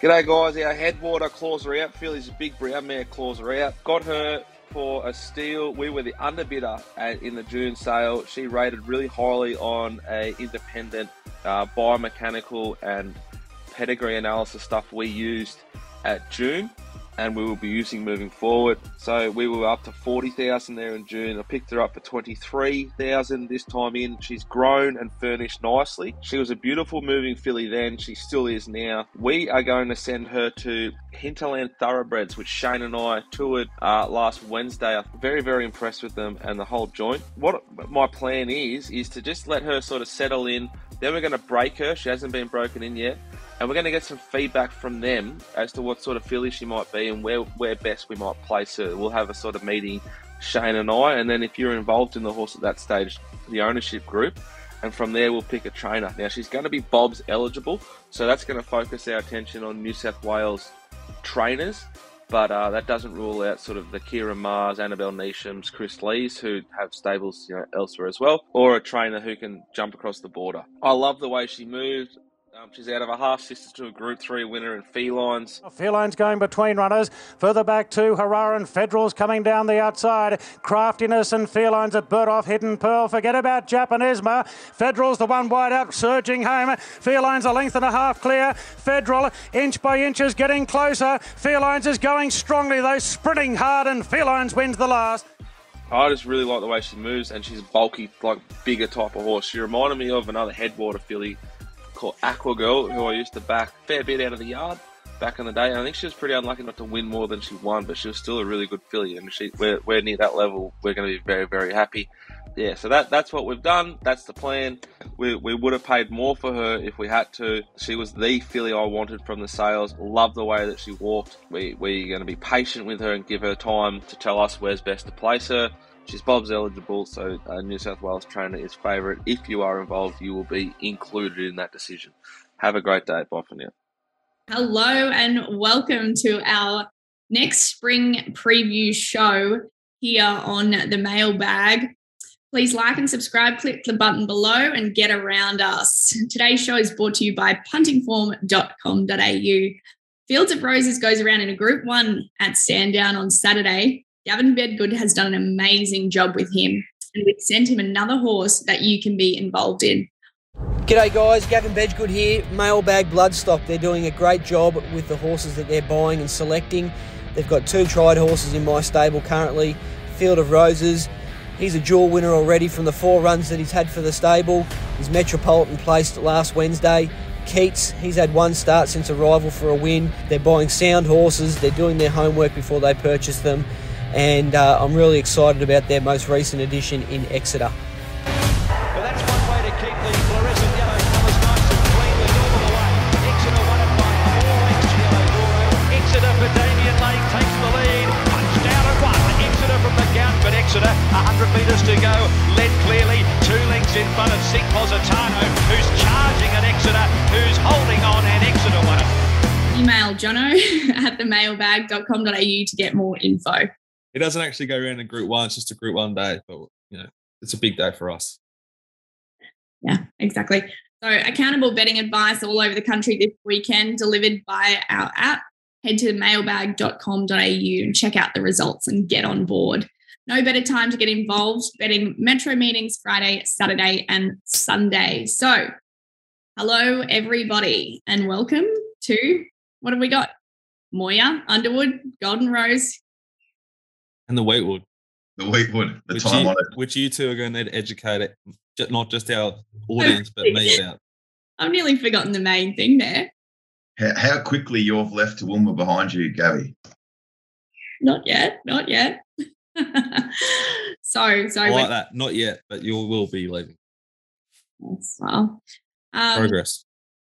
G'day guys, our headwater claws are out. Philly's big brown mare claws are out. Got her for a steal. We were the underbidder at, in the June sale. She rated really highly on a independent uh, biomechanical and pedigree analysis stuff we used at June and we will be using moving forward. So we were up to 40,000 there in June. I picked her up for 23,000 this time in. She's grown and furnished nicely. She was a beautiful moving filly then. She still is now. We are going to send her to Hinterland Thoroughbreds, which Shane and I toured uh, last Wednesday. I'm very, very impressed with them and the whole joint. What my plan is, is to just let her sort of settle in. Then we're going to break her. She hasn't been broken in yet and we're going to get some feedback from them as to what sort of filly she might be and where, where best we might place her. We'll have a sort of meeting, Shane and I, and then if you're involved in the horse at that stage, the ownership group, and from there we'll pick a trainer. Now she's going to be Bob's eligible, so that's going to focus our attention on New South Wales trainers. But uh, that doesn't rule out sort of the Ciaron Mahers, Annabel Neasham's, Chris Lees, who have stables you know, elsewhere as well, or a trainer who can jump across the border. I love the way she moved. Um, she's out of a half sister to a Group 3 winner in Felines. Felines going between runners. Further back to Harar and Federals coming down the outside. Craftiness and Felines at Bird off Hidden Pearl. Forget about Japanesma. Federal's the one wide out, surging home. Felines a length and a half clear. Federal inch by inch is getting closer. Felines is going strongly though, sprinting hard, and Felines wins the last. I just really like the way she moves, and she's bulky, like bigger type of horse. She reminded me of another headwater filly called Aqua Girl, who I used to back fair bit out of the yard back in the day. And I think she was pretty unlucky not to win more than she won, but she was still a really good filly. And she, we're, we're near that level. We're going to be very, very happy. Yeah, so that that's what we've done. That's the plan. We, we would have paid more for her if we had to. She was the filly I wanted from the sales. Love the way that she walked. We, we're going to be patient with her and give her time to tell us where's best to place her. She's Bob's eligible, so a New South Wales trainer is favourite. If you are involved, you will be included in that decision. Have a great day. Bye for now. Hello and welcome to our next spring preview show here on the mailbag. Please like and subscribe, click the button below and get around us. Today's show is brought to you by puntingform.com.au. Fields of Roses goes around in a group one at Sandown on Saturday. Gavin Bedggood has done an amazing job with him, and we've sent him another horse that you can be involved in. G'day guys, Gavin Bedggood here, Mailbag Bloodstock. They're doing a great job with the horses that they're buying and selecting. They've got two tried horses in my stable currently. Field of Roses, he's a dual winner already from the four runs that he's had for the stable. He's Metropolitan placed last Wednesday. Keats, he's had one start since arrival for a win. They're buying sound horses, they're doing their homework before they purchase them and uh, I'm really excited about their most recent addition in Exeter. Well, that's one way to keep the fluorescent yellow colours nice and cleanly all the way. Exeter won it by four Yellow Doro. Exeter for Damien Lake takes the lead. Punched out at one. Exeter from the gun, but Exeter 100 metres to go. Led clearly two lengths in front of Sick Positano, who's charging at Exeter, who's holding on, and Exeter won it. Email jono at themailbag.com.au to get more info it doesn't actually go in Group One. It's just a Group One day, but you know, it's a big day for us. Yeah, exactly. So, accountable betting advice all over the country this weekend, delivered by our app. Head to mailbag.com.au and check out the results and get on board. No better time to get involved betting metro meetings Friday, Saturday, and Sunday. So, hello, everybody, and welcome to what have we got? Moir, Underwood, Golden Rose, and the Weetwood. The Weetwood, the which time you, on it. Which you two are going to educate it, not just our audience, but me about. I've nearly forgotten the main thing there. How, how quickly you've left Toowoomba behind you, Gabby? Not yet, not yet. so, so I like that. Not yet, but you will be leaving. Well, um, progress.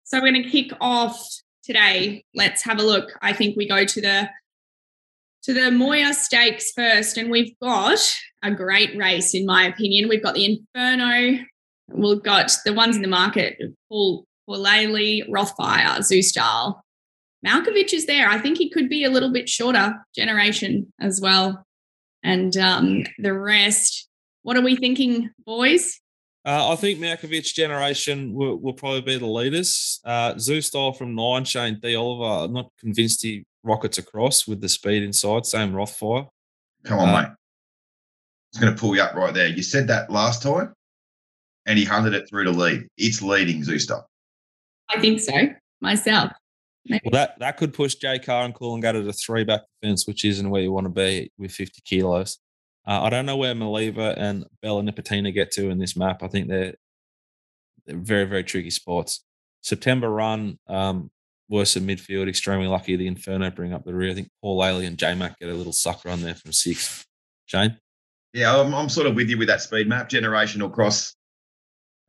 So we're going to kick off today. Let's have a look. I think we go to the to the Moir Stakes first, and we've got a great race, in my opinion. We've got the Inferno, we've got the ones in the market, Paul Paulele, Rothfire, Zoustyle. Malkovich is there. I think he could be a little bit shorter generation as well. And um, the rest, what are we thinking, boys? Uh, I think Malkovich generation will, will probably be the leaders. Uh, Zoustyle from nine, Shane D. Oliver. I'm not convinced he rockets across with the speed inside. Same Rothfire. Come on, Uh, mate. It's going to pull you up right there. You said that last time, and he hunted it through to lead. It's leading Zooster. I think so myself. Maybe. Well, that, that could push J Kah and Coolangatta to three back defence, which isn't where you want to be with 50 kilos. Uh, I don't know where Maliva and Bella Nipotina get to in this map. I think they're, they're very, very tricky spots. September run, um, worse in midfield, extremely lucky. The Inferno bring up the rear. I think Paulele and J Mac get a little suck run there from six. Shane? Yeah, I'm, I'm sort of with you with that speed map. Generational cross,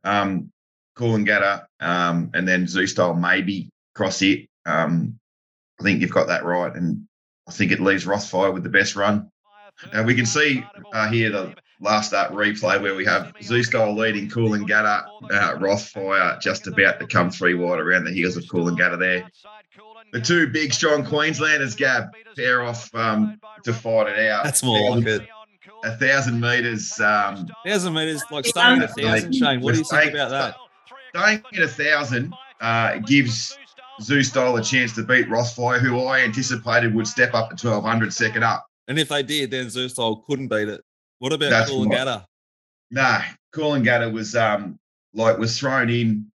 um, Coolangatta, um, and then Zoustyle maybe cross it. Um, I think you've got that right, and I think it leaves Rothfire with the best run. Uh, we can see uh, here the last start replay where we have Zoustyle leading Coolangatta, uh, Rothfire just about to come three wide around the heels of Cool and Coolangatta there. The two big, strong Queenslanders, Gab, pair off um, to fight it out. That's more like it. A thousand metres. Um, Thousand metres, like staying at a thousand, Shane. What do you think about that? staying at a thousand uh, gives Zoustyle a chance to beat Rothfire, who I anticipated would step up to 1200 second up. And if they did, then Zoostyle couldn't beat it. What about That's Coolangatta? Nah, Coolangatta was um, like was thrown in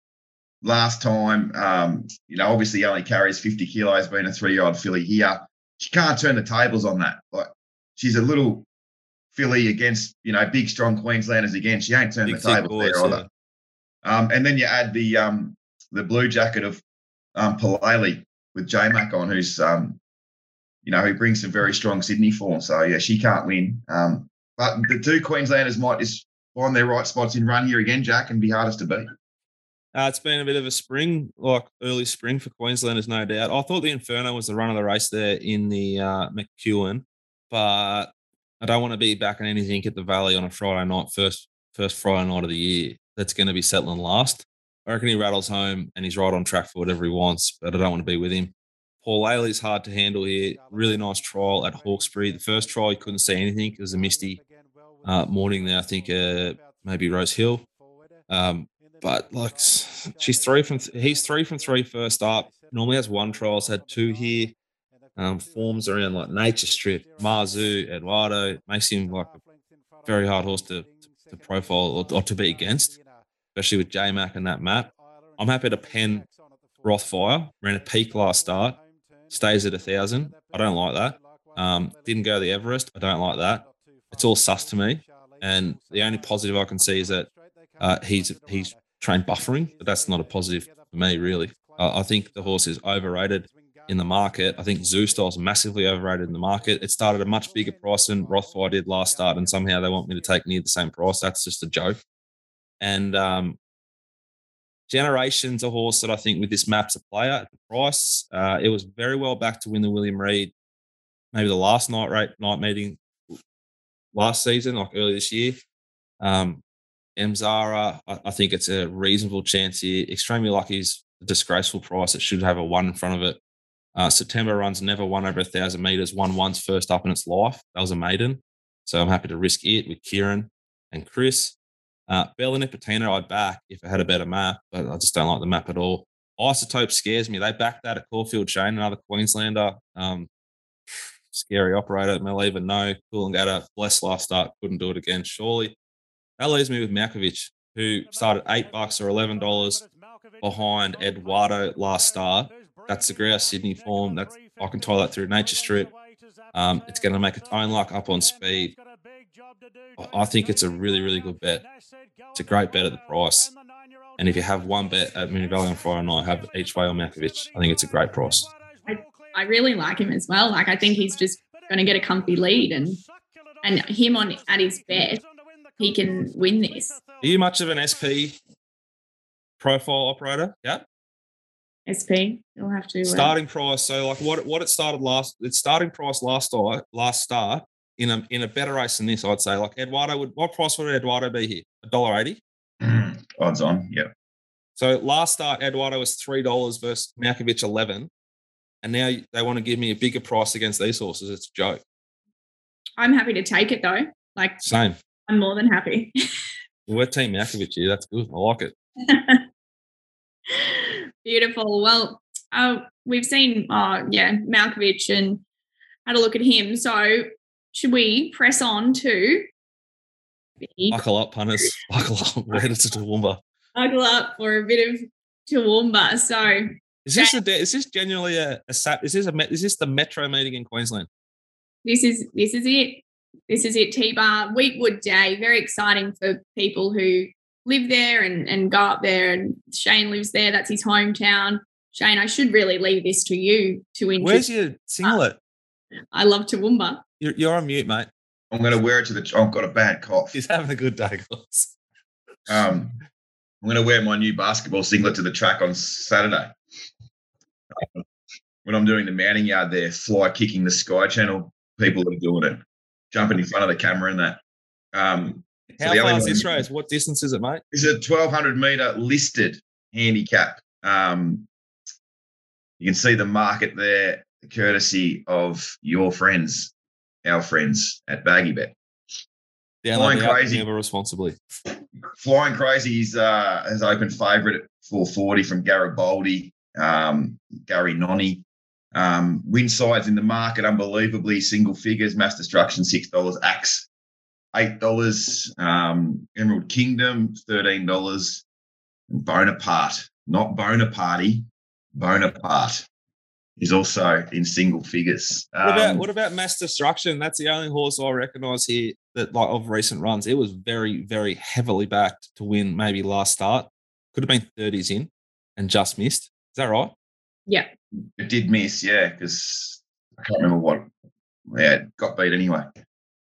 last time. Um, you know, obviously he only carries 50 kilos, being a three-year-old filly here. She can't turn the tables on that. Like she's a little filly against you know big strong Queenslanders again. She ain't turned Big the tables boys, there either. yeah. Um, and then you add the um, the blue jacket of um, Paulele with J Mac on, who's um, you know who brings some very strong Sydney form. So yeah, she can't win. Um, but the two Queenslanders might just find their right spots in run here again, Jack, and be hardest to beat. Uh, it's been a bit of a spring, like early spring for Queenslanders, no doubt. I thought the Inferno was the run of the race there in the uh, McEwen, but I don't want to be back in anything at the Valley on a Friday night, first first Friday night of the year. That's going to be settling last. I reckon he rattles home and he's right on track for whatever he wants, but I don't want to be with him. Paulele's hard to handle here. Really nice trial at Hawkesbury. The first trial, he couldn't see anything. It was a misty uh, morning there. I think uh, maybe Rosehill. Um, but like she's three from th- he's three from three first up. Normally has one trials, had two here. Um, forms around like Nature Strip, Marzu, Eduardo makes him like a very hard horse to, to, to profile or, or to be against, especially with J Mac and that map. I'm happy to pen Rothfire. Ran a peak last start, stays at a thousand. I don't like that. Um, didn't go to the Everest. I don't like that. It's all sus to me. And the only positive I can see is that uh, he's he's trained buffering, but that's not a positive for me, really. Uh, I think the horse is overrated in the market. I think Zoustyle's massively overrated in the market. It started a much bigger price than Rothfire did last start, and somehow they want me to take near the same price. That's just a joke. And um, Generation's a horse that I think with this map's a player at the price. Uh, it was very well back to win the William Reid, maybe the last night rate night meeting last season, like early this year. Um, Mzara, I, I think it's a reasonable chance here. Extremely lucky is a disgraceful price. It should have a one in front of it. Uh, September runs never won over a thousand meters. Won once first up in its life. That was a maiden. So I'm happy to risk it with Kieran and Chris. Uh, Bella Nipotina, I'd back if it had a better map, but I just don't like the map at all. Isotope scares me. They backed that at Caulfield Shane, another Queenslander. Um, scary operator. They'll even know. Coolangatta, blessed last start, couldn't do it again, surely. That leaves me with Malkovich, who started eight bucks or eleven dollars behind Eduardo last start. That's the Grouse Sydney form. That's I can tie that through Nature Strip. Um, it's going to make its own luck up on speed. I- I think it's a really, really good bet. It's a great bet at the price. And if you have one bet at Moonee Valley on Friday night, have each way on Malkovich. I think it's a great price. I really like him as well. Like I think he's just going to get a comfy lead, and and him on at his best, he can win this. Are you much of an SP profile operator? Yeah. SP, you'll have to uh, starting price. So like what what it started last, its starting price last start, last start in a in a better race than this, I'd say. Like Eduardo would what price would Eduardo be here? A dollar eighty. Mm, odds on, yeah. So last start Eduardo was three dollars versus Malkovich eleven, and now they want to give me a bigger price against these horses. It's a joke. I'm happy to take it though. Like Same. I'm more than happy. We're Team Malkovich here. That's good. I like it. Beautiful. Well, uh, we've seen, uh, yeah, Malkovich and had a look at him. So, should we press on to Buckle up, punters. Buckle up. We're headed to Toowoomba. buckle up for a bit of Toowoomba? So, Is this a de- is this genuinely a, a sap? Is this a is this the metro meeting in Queensland? this is this is it. This is it, T Bar. Weetwood Day. Very exciting for people who live there and, and go up there. And Shane lives there. That's his hometown. Shane, I should really leave this to you to introduce. Where's introduce. your singlet? I love Toowoomba. You're, you're on mute, mate. I'm going to wear it to the. I've got a bad cough. He's having a good day, guys. Um, I'm going to wear my new basketball singlet to the track on Saturday. When I'm doing the mounting yard there, fly kicking the Sky Channel, people are doing it, jumping in front of the camera and that. Um, How only far is this race? What distance is it, mate? is a 1200 meter listed handicap. Um, you can see the market there, the courtesy of your friends, our friends at Baggy Bet. Flying crazy. Never responsibly. Flying Crazy's uh, has opened favourite at 440 from Garibaldi, um, Gary Nonny. Um, win sides in the market, unbelievably single figures. Mass Destruction six dollars, Axe eight dollars, um, Emerald Kingdom thirteen dollars, and Bonaparte, not Bonaparte, Bonaparte is also in single figures. What about Um, what about mass destruction? That's the only horse I recognise here that like of recent runs. It was very, very heavily backed to win maybe last start. Could have been 30s in and just missed. Is that right? Yeah. It did miss, yeah, because I can't remember what. Yeah, it got beat anyway.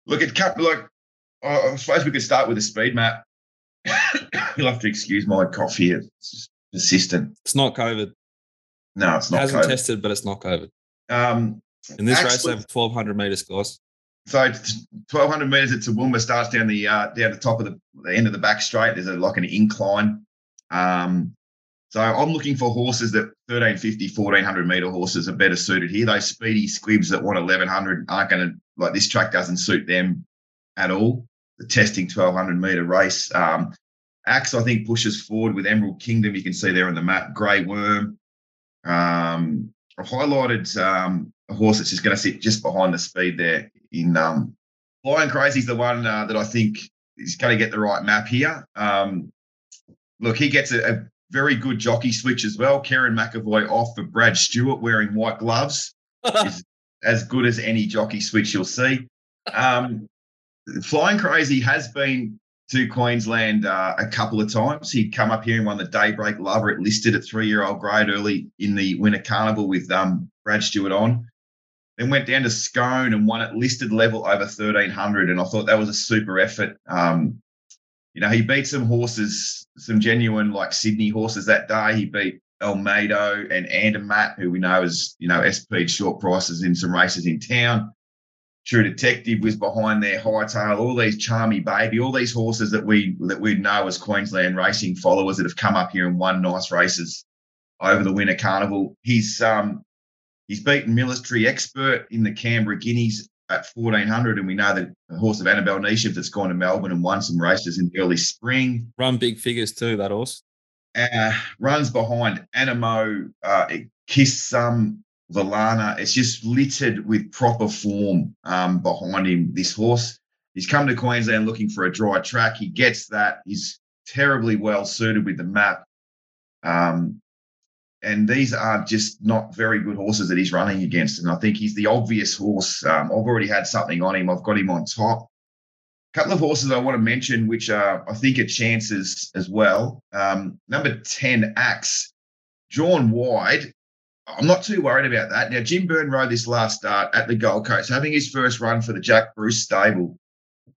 Look, it cut. Look, I I suppose we could start with the speed map. You'll have to excuse my cough here. It's just persistent. It's not COVID. No, it's not. Hasn't COVID. tested, but it's not COVID. Um, In this race, Actually- over 1200 meters, guys. so 1200 meters at Toowoomba starts down the uh, down the top of the, the end of the back straight. There's a like an incline. Um, so I'm looking for horses that 1350, 1400 meter horses are better suited here. Those speedy squibs that want 1100 aren't going to like this track doesn't suit them at all. The testing 1200 meter race. Um, Axe, I think, pushes forward with Emerald Kingdom. You can see there on the map, Grey Worm. Um, I've highlighted um, a horse that's just going to sit just behind the speed there in um, Flying Crazy's the one uh, that I think is going to get the right map here. Um, look, he gets a, a very good jockey switch as well. Kerrin McEvoy off for Brad Stewart wearing white gloves. is as good as any jockey switch you'll see. Um, Flying Crazy has been to Queensland uh, a couple of times. He'd come up here and won the Daybreak Lover. It listed at three-year-old grade early in the Winter Carnival with um, Brad Stewart on. Then went down to Scone and won at listed level over 1300. And I thought that was a super effort. Um, you know, he beat some horses, some genuine like Sydney horses that day. He beat Almedo and Andermatt, who we know as, you know, SP short prices in some races in town. True Detective was behind there, Hightail, all these Charmy Baby, all these horses that we that we know as Queensland racing followers that have come up here and won nice races over the Winter Carnival. He's um he's beaten Military Expert in the Canberra Guineas at 1400, and we know that the horse of Annabel Neasham that's gone to Melbourne and won some races in the early spring. Run big figures too, that horse. Uh, runs behind Animo, uh, Kiss Some, Valana. It's just littered with proper form um, behind him. This horse, he's come to Queensland looking for a dry track. He gets that. He's terribly well suited with the map. Um, and these are just not very good horses that he's running against. And I think he's the obvious horse. Um, I've already had something on him. I've got him on top. A couple of horses I want to mention, which are, I think, are chances as well. Um, number 10, Axe, drawn wide. I'm not too worried about that. Now, Jim Byrne rode this last start at the Gold Coast, having his first run for the Jack Bruce stable,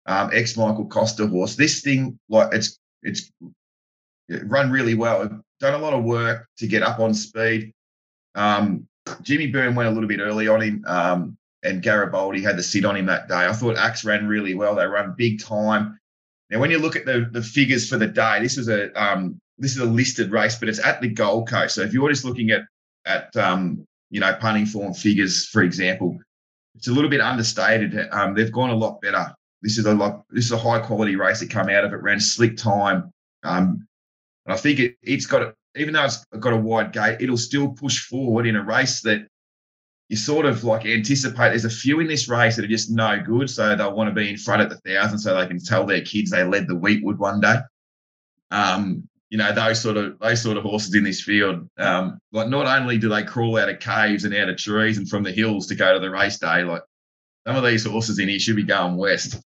um, ex Michael Costa horse. This thing, like, it's it's it run really well. Done a lot of work to get up on speed. Um, Jimmy Byrne went a little bit early on him, um, and Garibaldi had the sit on him that day. I thought Axe ran really well. They run big time. Now, when you look at the the figures for the day, this was a um, this is a listed race, but it's at the Gold Coast. So if you're just looking at at um, you know punting form figures, for example, it's a little bit understated. Um, they've gone a lot better this is a like this is a high quality race that come out of it. Ran slick time, um, and I think it, it's got a, even though it's got a wide gate, it'll still push forward in a race that you sort of like anticipate. There's a few in this race that are just no good, so they'll want to be in front at the thousand so they can tell their kids they led the Weetwood one day. Um, you know those sort of those sort of horses in this field. Um, like not only do they crawl out of caves and out of trees and from the hills to go to the race day, like some of these horses in here should be going west.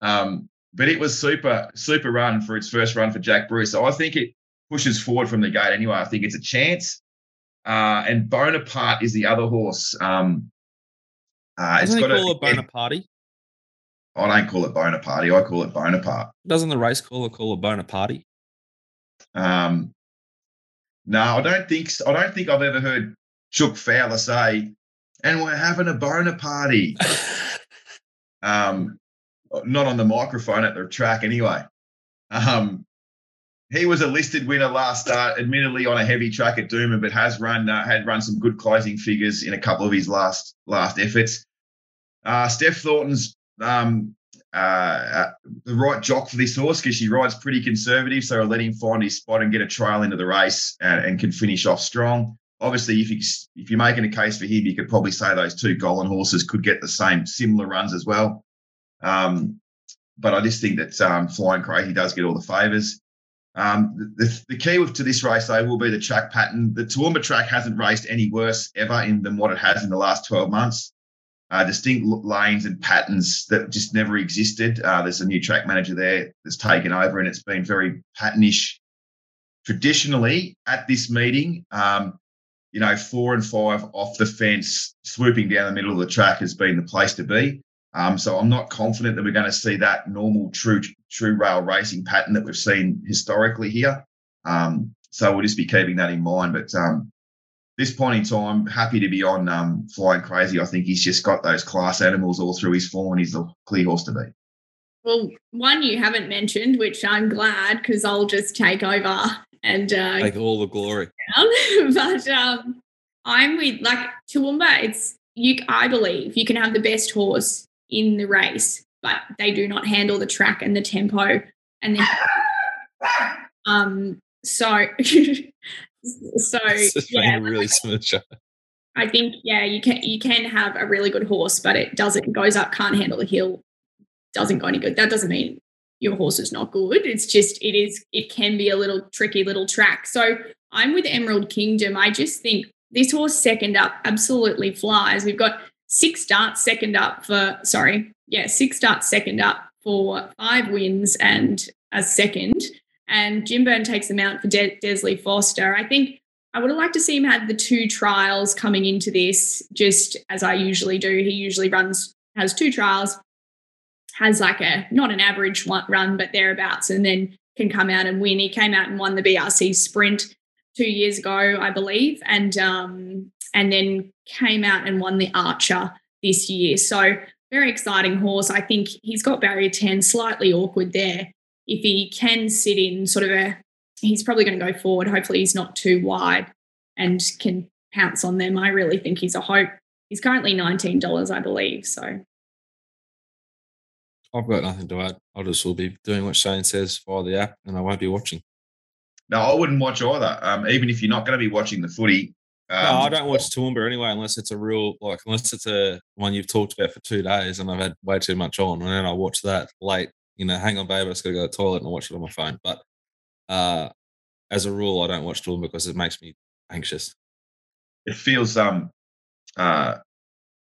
Um, but it was super super run for its first run for Jack Bruce. So I think it pushes forward from the gate anyway. I think it's a chance. Uh, and Bonaparte is the other horse. Um, uh, Doesn't got he call a, it Bonaparte? I don't call it Bonaparte. I call it Bonaparte. Doesn't the race caller call it Bonaparte? Um, no, I don't think. I don't think I've ever heard Chuck Fowler say, "And we're having a boner party." um, not on the microphone at the track, anyway. Um, he was a listed winner last start, admittedly on a heavy track at Doomben, but has run uh, had run some good closing figures in a couple of his last last efforts. Uh, Steph Thornton's um, uh, uh, the right jock for this horse because she rides pretty conservative, so I'll let him find his spot and get a trail into the race and, and can finish off strong. Obviously, if you if you're making a case for him, you could probably say those two Golden horses could get the same similar runs as well. Um, but I just think that um, Flying Crazy does get all the favours. Um, the, the key to this race, though, will be the track pattern. The Toowoomba track hasn't raced any worse ever in than what it has in the last 12 months. Uh, distinct lanes and patterns that just never existed. Uh, there's a new track manager there that's taken over, and it's been very patternish. Traditionally, at this meeting, um, you know, four and five off the fence, swooping down the middle of the track has been the place to be. Um, so I'm not confident that we're going to see that normal true true rail racing pattern that we've seen historically here. Um, so we'll just be keeping that in mind. But um, this point in time, happy to be on um, Flying Crazy. I think he's just got those class animals all through his form, and he's a clear horse to beat. Well, one you haven't mentioned, which I'm glad because I'll just take over and uh, Take all the glory. but um, I'm with like Toowoomba. It's you. I believe you can have the best horse in the race, but they do not handle the track and the tempo. And then, um, so, so yeah, really smooth. I think yeah, you can you can have a really good horse, but it doesn't goes up, can't handle the hill, doesn't go any good. That doesn't mean your horse is not good. It's just it is it can be a little tricky little track. So I'm with Emerald Kingdom. I just think this horse second up absolutely flies. We've got six starts second up for sorry, yeah, six starts second up for five wins and a second. And Jim Byrne takes them out for De- Desley Foster. I think I would have liked to see him have the two trials coming into this, just as I usually do. He usually runs, has two trials, has like a not an average run, but thereabouts, and then can come out and win. He came out and won the BRC Sprint two years ago, I believe, and um, and then came out and won the Archer this year. So very exciting horse. I think he's got barrier ten, slightly awkward there. If he can sit in sort of a he's probably going to go forward. Hopefully, he's not too wide and can pounce on them. I really think he's a hope. He's currently $19, I believe. So, I've got nothing to add. I'll just will be doing what Shane says via the app, and I won't be watching. No, I wouldn't watch either. Um, even if you're not going to be watching the footy. Um, no, I don't watch Toowoomba anyway, unless it's a real like unless it's a one you've talked about for two days and I've had way too much on, and then I watch that late. You know, hang on, babe, I just got to go to the toilet and I watch it on my phone. But uh, as a rule, I don't watch Toowoomba because it makes me anxious. It feels um uh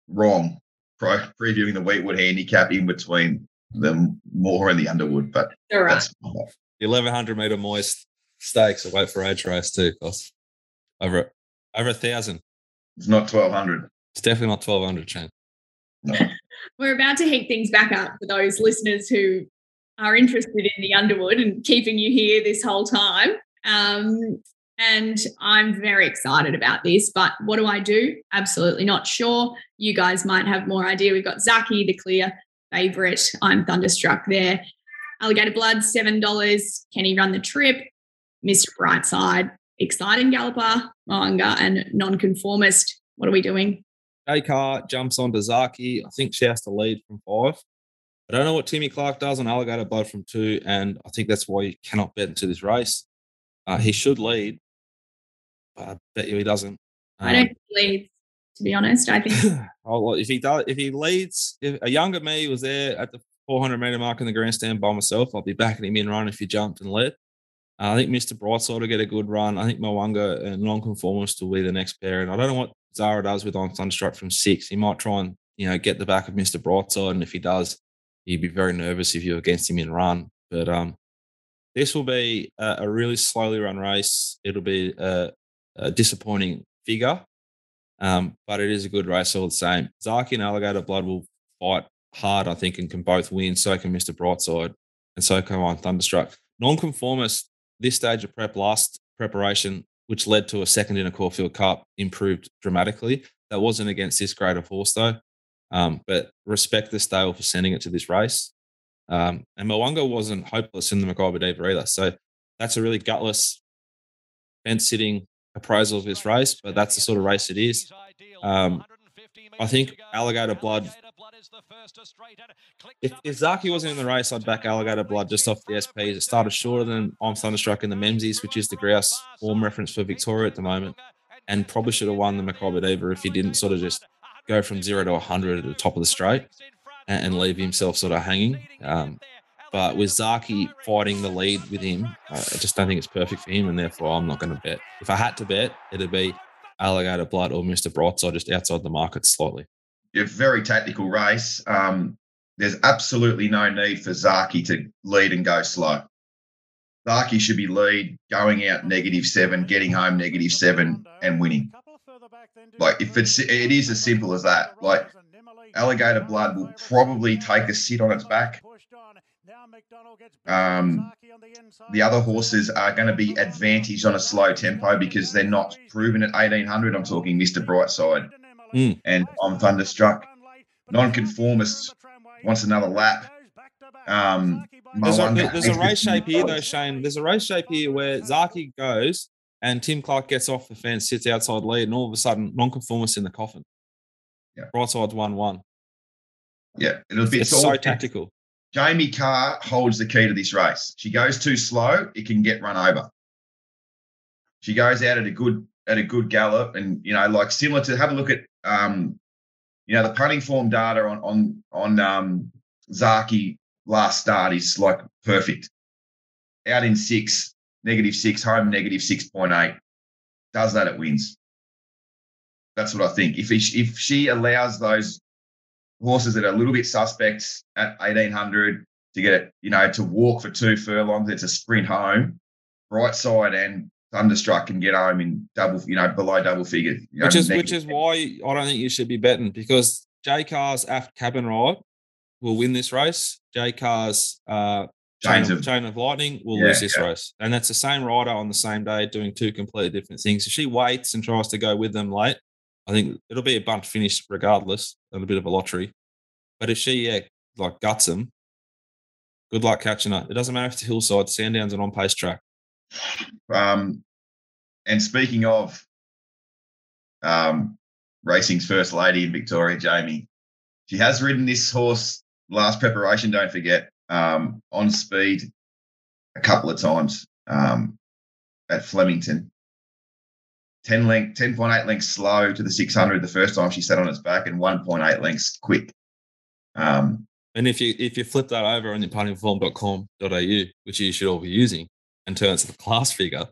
wrong pre- previewing the Weetwood handicap in between the Moir and the Underwood, but all right. that's The eleven hundred meter moist stakes. I wait for age race too, cost over over a thousand. it's not twelve hundred. It's definitely not twelve hundred, Shane. No. We're about to heat things back up for those listeners who are interested in the Underwood and keeping you here this whole time. Um, and I'm very excited about this. But what do I do? Absolutely not sure. You guys might have more idea. We've got Zaaki, the clear favourite. I'm thunderstruck there. Alligator Blood, $7. Can he run the trip? Mr. Brightside, exciting galloper, Mo'unga, and nonconformist. What are we doing? A car jumps onto Zaaki. I think she has to lead from five. I don't know what Timmy Clark does on Alligator Blood from two, and I think that's why you cannot bet into this race. Uh, he should lead, but I bet you he doesn't. I don't think he leads, to be honest. I think Oh, well, if he does, if he leads, if a younger me was there at the 400 meter mark in the grandstand by myself, I'll be backing him in run if he jumped and led. Uh, I think Mr. Brightside will get a good run. I think Mo'unga and Nonconformist will be the next pair. And I don't know what Zara does with on Thunderstruck from six. He might try and you know get the back of Mr. Brightside, and if he does, you'd be very nervous if you're against him in run. But um, this will be a, a really slowly run race. It'll be a, a disappointing figure, um, but it is a good race all the same. Zaaki and Alligator Blood will fight hard, I think, and can both win. So can Mr. Brightside, and so can on Thunderstruck. Nonconformist, this stage of prep, last preparation, which led to a second in a Caulfield Cup, improved dramatically. That wasn't against this grade of horse, though. Um, but respect the stable for sending it to this race. Um, and Mo'unga wasn't hopeless in the Makybe Diva either. So that's a really gutless, fence sitting appraisal of this race, but that's the sort of race it is. Um, I think Alligator Blood. If, if Zaaki wasn't in the race, I'd back Alligator Blood just off the SPs. It started shorter than I'm Thunderstruck in the Memsies, which is the grouse form reference for Victoria at the moment, and probably should have won the Makybe Diva if he didn't sort of just go from zero to 100 at the top of the straight and, and leave himself sort of hanging. Um, but with Zaaki fighting the lead with him, I I just don't think it's perfect for him, and therefore I'm not going to bet. If I had to bet, it'd be Alligator Blood or Mr. Brightside just outside the market slightly. A very tactical race. Um, there's absolutely no need for Zaaki to lead and go slow. Zaaki should be lead, going out negative seven, getting home negative seven, and winning. Like if it's it is as simple as that. Like Alligator Blood will probably take a sit on its back. Um, the other horses are going to be advantaged on a slow tempo because they're not proven at 1800. I'm talking Mr. Brightside Mm. and I'm Thunderstruck. Nonconformist wants another lap. Um, There's a, there's a race shape here, though, Shane. There's a race shape here where Zaaki goes and Tim Clark gets off the fence, sits outside lead, and all of a sudden, nonconformist in the coffin. Yeah. Broadside's 1 1. Yeah, it'll be It's all- so tactical. Jamie Kah holds the key to this race. She goes too slow, it can get run over. She goes out at a good at a good gallop, and you know, like similar to have a look at um, you know, the punting form data on on on um Zaaki last start is like perfect. Out in six, negative six, home negative six point eight. Does that, it wins. That's what I think. If he, if she allows those horses that are a little bit suspects at 1800 to get it, you know, to walk for two furlongs. It's a sprint home. Right side and Thunderstruck can get home in double, you know, below double figures. you know, which is which is why I don't think you should be betting because J Kah's aft cabin ride will win this race. J Kah's uh, chain, of, of- chain of lightning will Yeah, lose this yeah. race, and that's the same rider on the same day doing two completely different things. If she waits and tries to go with them late, I think it'll be a bunt finish regardless, and a bit of a lottery. But if she yeah, like guts them, good luck catching her. It doesn't matter if it's hillside, Sandown's an on pace track. Um, and speaking of um, racing's first lady in Victoria, Jamie, she has ridden this horse last preparation. Don't forget um, on speed a couple of times um, at Flemington. 10 length, 10.8 lengths slow to the 600 the first time she sat on its back and 1.8 lengths quick. Um, And if you if you flip that over on your puntingform.com.au, which you should all be using, and turn it to the class figure,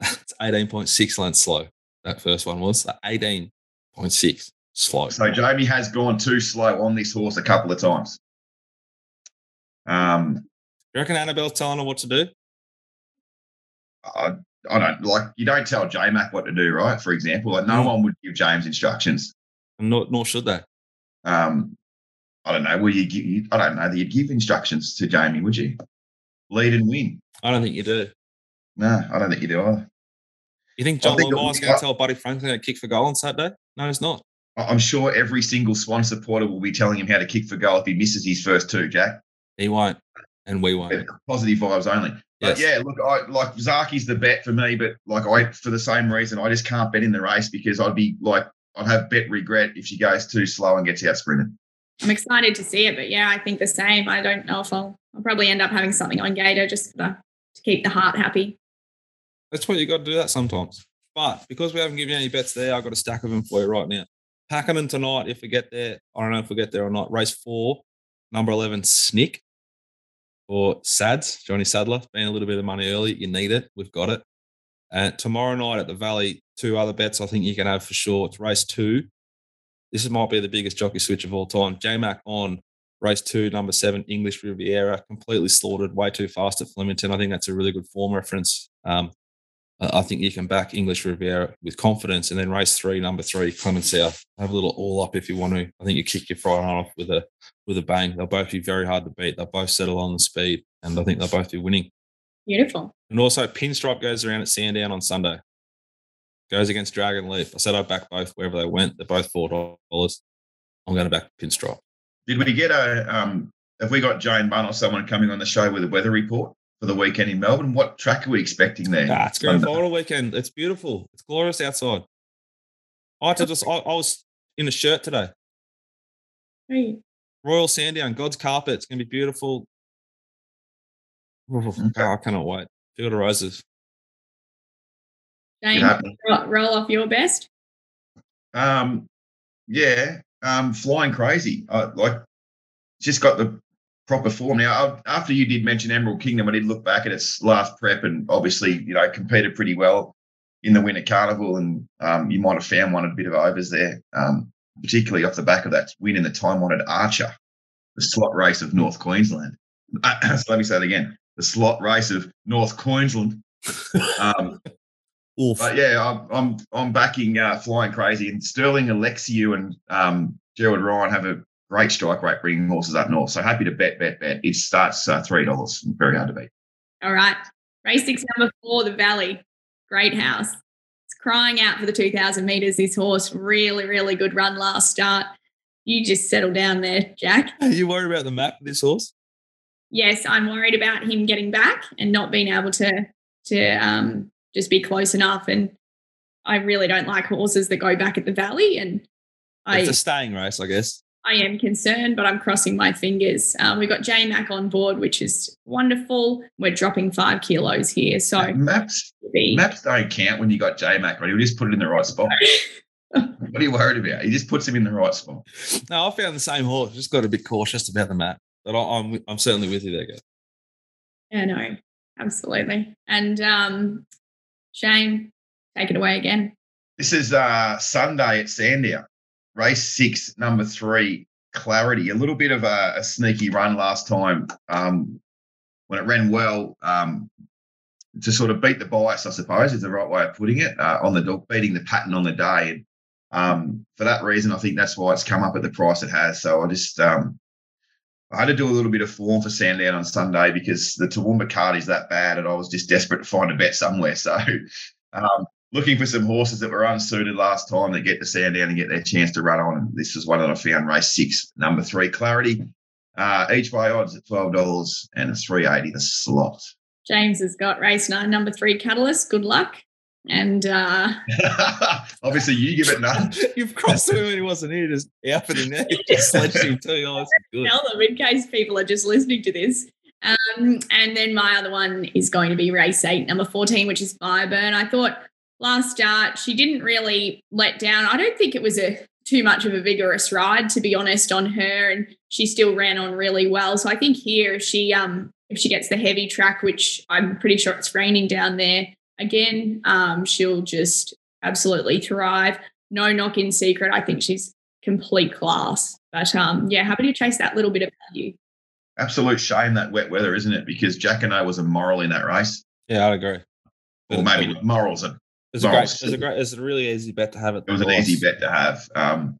it's 18.6 lengths slow. That first one was 18.6 slow. So Jamie has gone too slow on this horse a couple of times. Um, You reckon Annabelle's telling her what to do? I, I don't like you don't tell JMac what to do, right? For example, like no Mm. one would give James instructions. Nor, nor should they. Um, I don't know. Will you give? you- I don't know that you'd give instructions to Jamie, would you? Lead and win. I don't think you do. No, I don't think you do either. You think John Longmire's going to tell Buddy Franklin to kick for goal on Saturday? No, he's not. I'm sure every single Swan supporter will be telling him how to kick for goal if he misses his first two, Jack. He won't, and we won't. Positive vibes only. But Yes. yeah, look, I like Zaaki's the bet for me, but like I for the same reason, I just can't bet in the race because I'd be like I'd have bet regret if she goes too slow and gets out sprinted. I'm excited to see it, but yeah, I think the same. I don't know if I'll, I'll probably end up having something on Gator just to, to keep the heart happy. That's what you got to do that sometimes. But because we haven't given you any bets there, I've got a stack of them for you right now. Pakenham tonight, if we get there, I don't know if we get there or not. Race four, number 11, Snick or Sads, Johnny Sadler, being a little bit of money early. You need it. We've got it. And tomorrow night at the Valley, two other bets I think you can have for sure. It's race two. This might be the biggest jockey switch of all time. J Mac on race two, number seven, English Riviera, completely slaughtered, way too fast at Flemington. I think that's a really good form reference. Um, I think you can back English Riviera with confidence, and then race three, number three, Clement South. Have a little all up if you want to. I think you kick your Friday off with a with a bang. They'll both be very hard to beat. They'll both settle on the speed, and I think they'll both be winning. Beautiful. And also, Pinstripe goes around at Sandown on Sunday. Goes against Dragon Leaf. I said I'd back both wherever they went. They're both four dollars. I'm going to back Pinstripe. Did we get a? Um, have we got Jane Bunn or someone coming on the show with a weather report for the weekend in Melbourne? What track are we expecting there? Ah, it's grand final weekend. It's beautiful. It's glorious outside. I had to just. I, I was in a shirt today. Hey. Royal Sandown, God's carpet. It's going to be beautiful. Oh, I cannot wait. Field of Roses. Jane, roll, roll off your best. Um, yeah, um, flying crazy. I, like, just got the proper form now. I, after you did mention Emerald Kingdom, I did look back at its last prep, and obviously, you know, competed pretty well in the Winter Carnival, and um, you might have found one a bit of overs there, um, particularly off the back of that win in the time-honoured Archer, the slot race of North Queensland. so let me say it again: the slot race of North Queensland. Um, but yeah, I'm I'm, I'm backing uh, flying crazy, and Sterling Alexiou and um, Gerald Ryan have a great strike rate bringing horses up north. So happy to bet, bet, bet. It starts uh, three dollars. Very hard to beat. All right, race six, number four, the Valley, Great House. It's crying out for the two thousand meters. This horse, really, really good run last start. You just settle down there, Jack. Are you worried about the map of this horse? Yes, I'm worried about him getting back and not being able to to um, just be close enough. And I really don't like horses that go back at the valley. And it's a staying race, I guess. I am concerned, but I'm crossing my fingers. Um, we've got J Mac on board, which is wonderful. We're dropping five kilos here. So maps, be, maps don't count when you got J Mac, right? You just put it in the right spot. what are you worried about? He just puts him in the right spot. No, I found the same horse. Just got a bit cautious about the map. But I, am I'm, I'm certainly with you there, guys. Yeah, no, absolutely. And um, Shane, take it away again. This is uh, Sunday at Sandown, race six, number three, Clarity. A little bit of a, a sneaky run last time um, when it ran well. Um, to sort of beat the bias, I suppose, is the right way of putting it uh, on the dog, beating the pattern on the day. And um, for that reason, I think that's why it's come up at the price it has. So I just um, I had to do a little bit of form for Sandown on Sunday because the Toowoomba card is that bad, and I was just desperate to find a bet somewhere. So, um, looking for some horses that were unsuited last time that get to Sandown and get their chance to run on. And this was one that I found, race six, number three, Clarity. Uh, each way odds at twelve dollars and a three eighty the slot. James has got race nine, number three, Catalyst. Good luck. And uh, obviously, you give it none. You've crossed him when he wasn't here, just out in there, just sledged him too. Oh, Tell them in case people are just listening to this. Um, and then my other one is going to be race eight, number 14, which is Fireburn. I thought last start she didn't really let down. I don't think it was a too much of a vigorous ride, to be honest, on her, and she still ran on really well. So I think here, if she um if she gets the heavy track, which I'm pretty sure it's raining down there, again, um, she'll just absolutely thrive. No knock in secret. I think she's complete class. But um, yeah, happy to chase that little bit of value. Absolute shame that wet weather, isn't it? Because Jack and I was a moral in that race. Yeah, I'd agree. Or maybe morals are. It's a great. It's a great. It's a really easy bet to have. It was an easy bet to have. Um,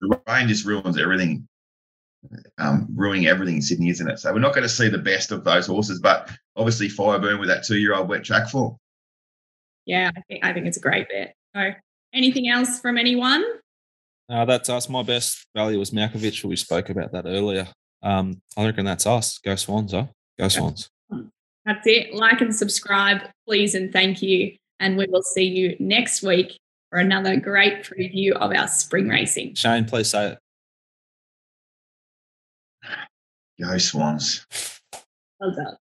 the rain just ruins everything. Um, ruining everything in Sydney, isn't it? So we're not going to see the best of those horses, but obviously Fireburn with that two-year-old wet track form yeah, I think I think it's a great bet. So, anything else from anyone? Uh, that's us. My best value was Malkovich. We spoke about that earlier. Um, I reckon that's us. Go Swans, huh? Go Swans. That's it. Like and subscribe, please, and thank you. And we will see you next week for another great preview of our spring racing. Shane, please say it. Go Swans. Well done.